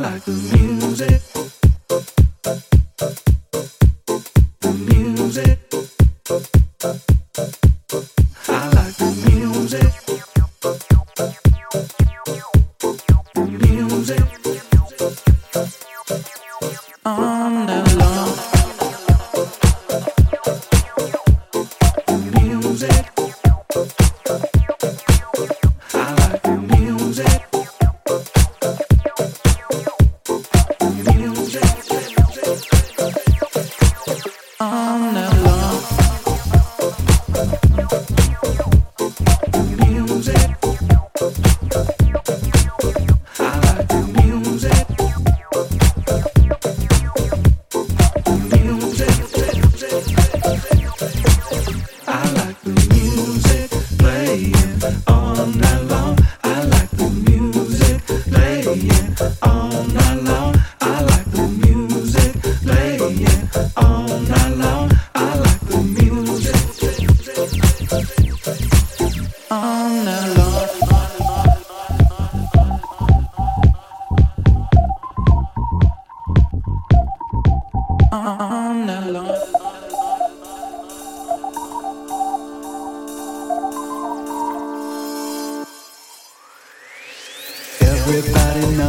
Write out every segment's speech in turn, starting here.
like the music. The music. I like the music. all night long.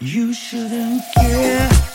You shouldn't care.